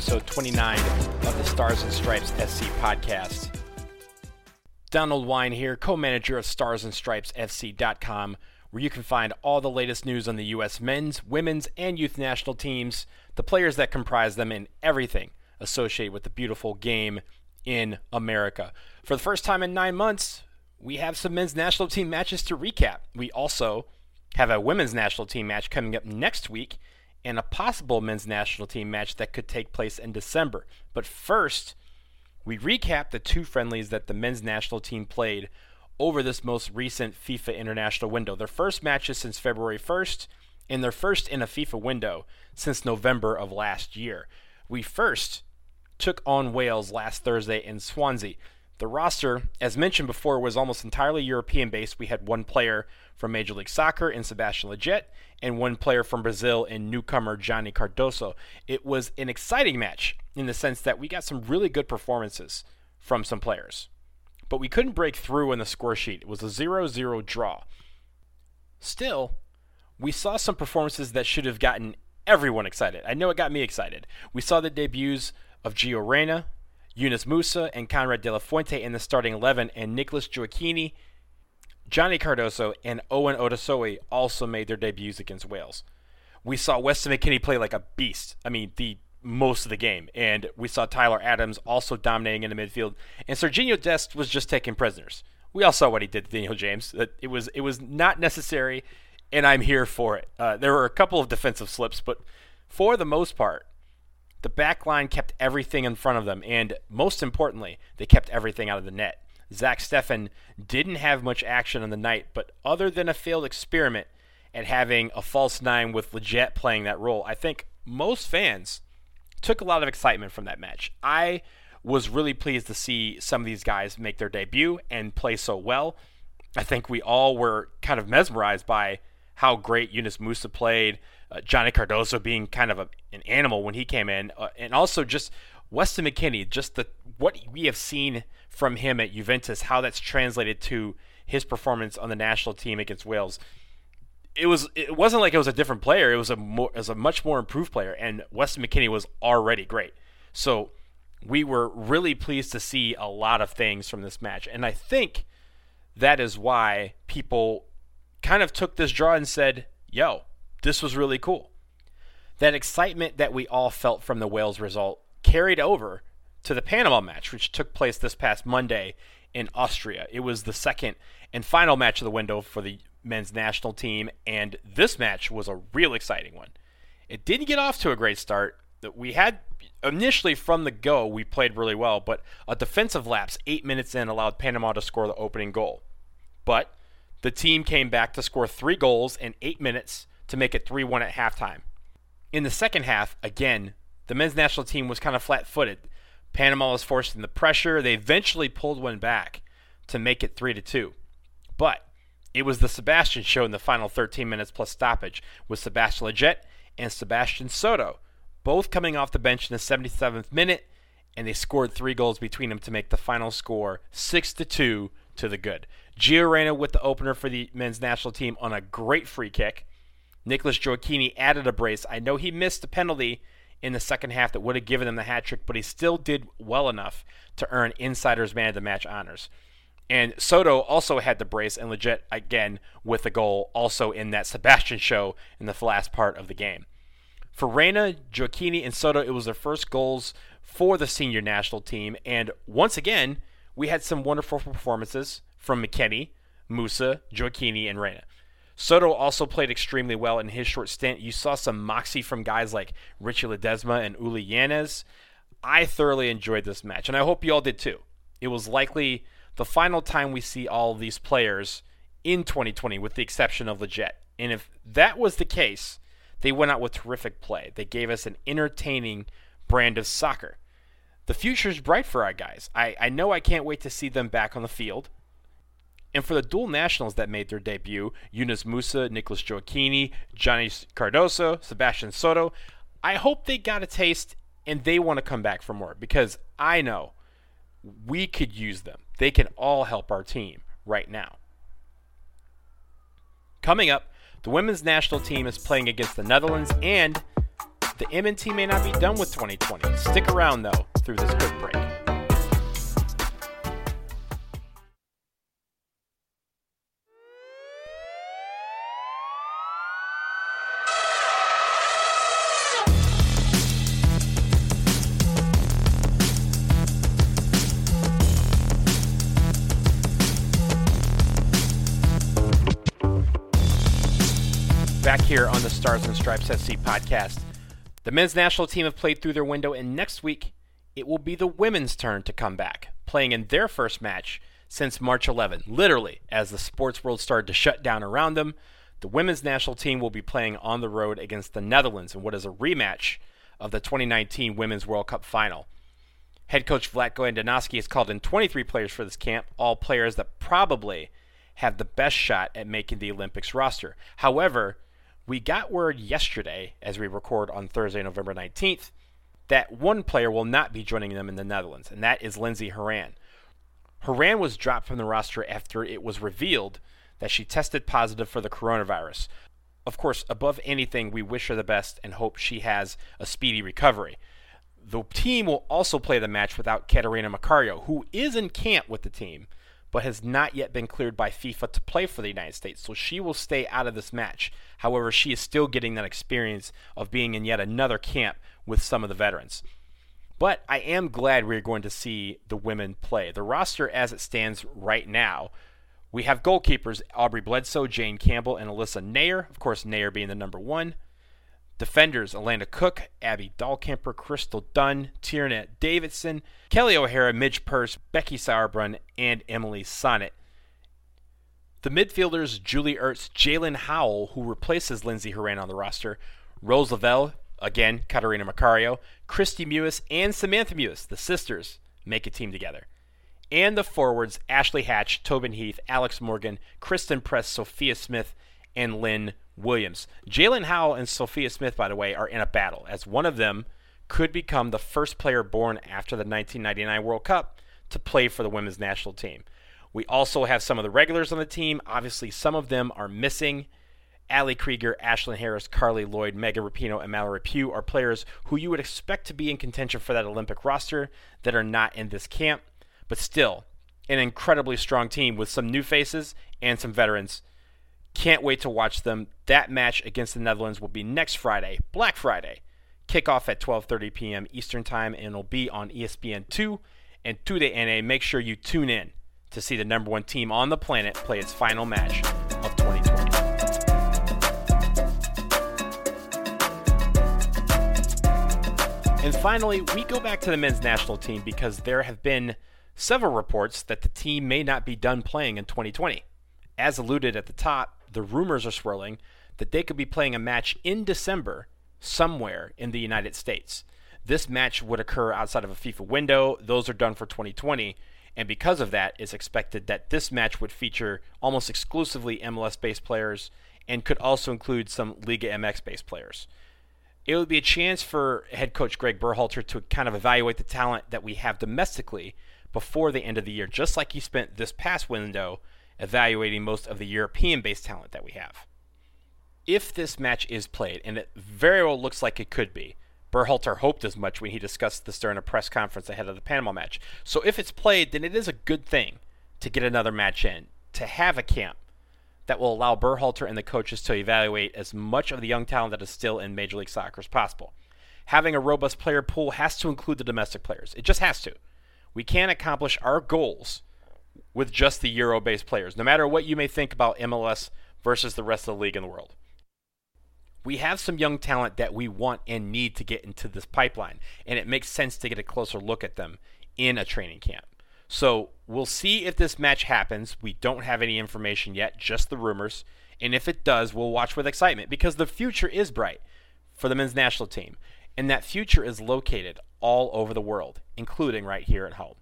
episode 29 of the Stars and Stripes FC podcast. Donald Wine here, co manager of stars and StarsandStripesFC.com, where you can find all the latest news on the U.S. men's, women's, and youth national teams, the players that comprise them, and everything associated with the beautiful game in America. For the first time in nine months, we have some men's national team matches to recap. We also have a women's national team match coming up next week and a possible men's national team match that could take place in December. But first, we recap the two friendlies that the men's national team played over this most recent FIFA international window. Their first matches since February 1st, and their first in a FIFA window since November of last year. We first took on Wales last Thursday in Swansea. The roster, as mentioned before, was almost entirely European based. We had one player from Major League Soccer in Sebastian Lletget and one player from Brazil in newcomer Johnny Cardoso. It was an exciting match in the sense that we got some really good performances from some players. But we couldn't break through on the score sheet. It was a 0 0 draw. Still, we saw some performances that should have gotten everyone excited. I know it got me excited. We saw the debuts of Gio Reyna, Yunus Musah and Konrad de la Fuente in the starting 11, and Nicholas Gioacchini, Johnny Cardoso, and Owen Otasowie also made their debuts against Wales. We saw Weston McKennie play like a beast. I mean, the most of the game, and we saw Tyler Adams also dominating in the midfield, and Serginho Dest was just taking prisoners. We all saw what he did to Daniel James. It was it was not necessary, and I'm here for it. Uh, there were a couple of defensive slips, but for the most part, the back line kept everything in front of them, and most importantly, they kept everything out of the net. Zach Steffen didn't have much action on the night, but other than a failed experiment at having a false nine with Lletget playing that role, I think most fans took a lot of excitement from that match. I was really pleased to see some of these guys make their debut and play so well. I think we all were kind of mesmerized by how great Yunus Musah played, uh, Johnny Cardoso being kind of a, an animal when he came in, uh, and also just Weston McKennie, just the what we have seen from him at Juventus, how that's translated to his performance on the national team against Wales. It was it wasn't like it was a different player. It was a more, it was a much more improved player, and Weston McKennie was already great. So we were really pleased to see a lot of things from this match, and I think that is why people kind of took this draw and said, "Yo, this was really cool. That excitement that we all felt from the Wales result carried over to the Panama match, which took place this past Monday in Austria. It was the second and final match of the window for the men's national team, and this match was a real exciting one. It didn't get off to a great start. We had initially from the go, we played really well, but a defensive lapse eight minutes in allowed Panama to score the opening goal. But the team came back to score three goals in eight minutes to make it 3 1 at halftime. In the second half, again, the men's national team was kind of flat footed. Panama was forced in the pressure. They eventually pulled one back to make it 3 2. But it was the Sebastian show in the final 13 minutes plus stoppage with Sebastian Lletget and Sebastian Soto, both coming off the bench in the 77th minute, and they scored three goals between them to make the final score 6 2 to the good. Gio Reyna with the opener for the men's national team on a great free kick. Nicholas Gioacchini added a brace. I know he missed a penalty in the second half that would have given them the hat trick, but he still did well enough to earn Insider's Man of the Match honors. And Soto also had the brace and Lletget again with the goal, also in that Sebastian show in the last part of the game. For Reyna, Gioacchini, and Soto, it was their first goals for the senior national team. And once again, we had some wonderful performances from McKennie, Musah, Gioacchini, and Reyna. Soto also played extremely well in his short stint. You saw some moxie from guys like Richie Ledesma and Uly Llanez. I thoroughly enjoyed this match, and I hope you all did too. It was likely the final time we see all of these players in 2020, with the exception of Lletget. And if that was the case, they went out with terrific play. They gave us an entertaining brand of soccer. The future's bright for our guys. I, I know I can't wait to see them back on the field. And for the dual nationals that made their debut, Yunus Musah, Nicholas Gioacchini, Johnny Cardoso, Sebastian Soto, I hope they got a taste and they want to come back for more because I know we could use them. They can all help our team right now. Coming up, the women's national team is playing against the Netherlands and The MNT may not be done with 2020. Stick around, though, through this quick break. Here on the Stars and Stripes FC podcast. The men's national team have played through their window, and next week it will be the women's turn to come back, playing in their first match since March 11. Literally, as the sports world started to shut down around them, the women's national team will be playing on the road against the Netherlands in what is a rematch of the 2019 Women's World Cup final. Head coach Vlatko Andonovski has called in 23 players for this camp, all players that probably have the best shot at making the Olympics roster. However, we got word yesterday, as we record on Thursday, November 19th, that one player will not be joining them in the Netherlands, and that is Lindsey Horan. Horan was dropped from the roster after it was revealed that she tested positive for the coronavirus. Of course, above anything, we wish her the best and hope she has a speedy recovery. The team will also play the match without Catarina Macario, who is in camp with the team but has not yet been cleared by FIFA to play for the United States, so she will stay out of this match. However, she is still getting that experience of being in yet another camp with some of the veterans. But I am glad we're going to see the women play. The roster as it stands right now, we have goalkeepers Aubrey Bledsoe, Jane Campbell, and Alyssa Naeher. Of course, Naeher being the number one. Defenders Alana Cook, Abby Dahlkemper, Crystal Dunn, Tierna Davidson, Kelly O'Hara, Midge Purce, Becky Sauerbrunn, and Emily Sonnett. The midfielders Julie Ertz, Jaelin Howell, who replaces Lindsey Horan on the roster, Rose Lavelle, again, Catarina Macario, Kristie Mewis, and Samantha Mewis, the sisters, make a team together. And the forwards Ashley Hatch, Tobin Heath, Alex Morgan, Christen Press, Sophia Smith, and Lynn Williams. Jaelin Howell and Sophia Smith, by the way, are in a battle, as one of them could become the first player born after the 1999 World Cup to play for the women's national team. We also have some of the regulars on the team. Obviously, some of them are missing. Ali Krieger, Ashlyn Harris, Carli Lloyd, Megan Rapinoe, and Mallory Pugh are players who you would expect to be in contention for that Olympic roster that are not in this camp, but still an incredibly strong team with some new faces and some veterans can't wait to watch them. That match against the Netherlands will be next Friday, Black Friday. Kickoff at 12:30 p.m. Eastern Time, and it'll be on ESPN2 and Today NA. Make sure you tune in to see the number one team on the planet play its final match of 2020. And finally, we go back to the men's national team because there have been several reports that the team may not be done playing in 2020. As alluded at the top, the rumors are swirling that they could be playing a match in December somewhere in the United States. This match would occur outside of a FIFA window. Those are done for 2020. And because of that, it's expected that this match would feature almost exclusively MLS based players and could also include some Liga MX based players. It would be a chance for head coach Gregg Berhalter to kind of evaluate the talent that we have domestically before the end of the year, just like he spent this past window evaluating most of the European based talent that we have. If this match is played, and it very well looks like it could be, Berhalter hoped as much when he discussed this during a press conference ahead of the Panama match. So if it's played, then it is a good thing to get another match in, to have a camp that will allow Berhalter and the coaches to evaluate as much of the young talent that is still in Major League Soccer as possible. Having a robust player pool has to include the domestic players. It just has to. We can't accomplish our goals with just the Euro based players, no matter what you may think about MLS versus the rest of the league in the world. We have some young talent that we want and need to get into this pipeline, and it makes sense to get a closer look at them in a training camp. So we'll see if this match happens. We don't have any information yet, just the rumors. And if it does, we'll watch with excitement because the future is bright for the men's national team. And that future is located all over the world, including right here at home.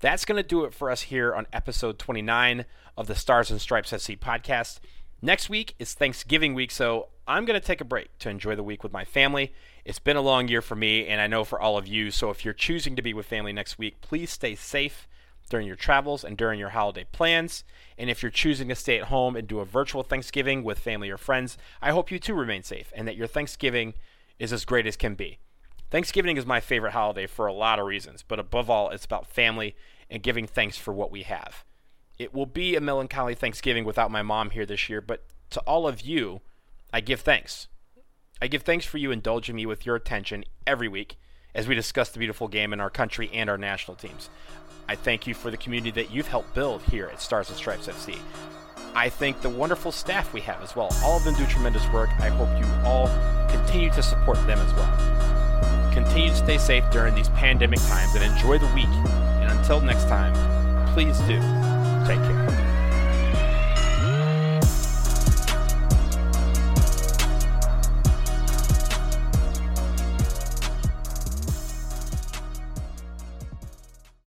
That's going to do it for us here on episode 29 of the Stars and Stripes FC podcast. Next week is Thanksgiving week, so I'm going to take a break to enjoy the week with my family. It's been a long year for me, and I know for all of you. So if you're choosing to be with family next week, please stay safe during your travels and during your holiday plans. And if you're choosing to stay at home and do a virtual Thanksgiving with family or friends, I hope you too remain safe and that your Thanksgiving is as great as can be. Thanksgiving is my favorite holiday for a lot of reasons, but above all, it's about family and giving thanks for what we have. It will be a melancholy Thanksgiving without my mom here this year, but to all of you, I give thanks. I give thanks for you indulging me with your attention every week as we discuss the beautiful game in our country and our national teams. I thank you for the community that you've helped build here at Stars and Stripes FC. I thank the wonderful staff we have as well. All of them do tremendous work. I hope you all continue to support them as well. Continue to stay safe during these pandemic times and enjoy the week. And until next time, please do take care.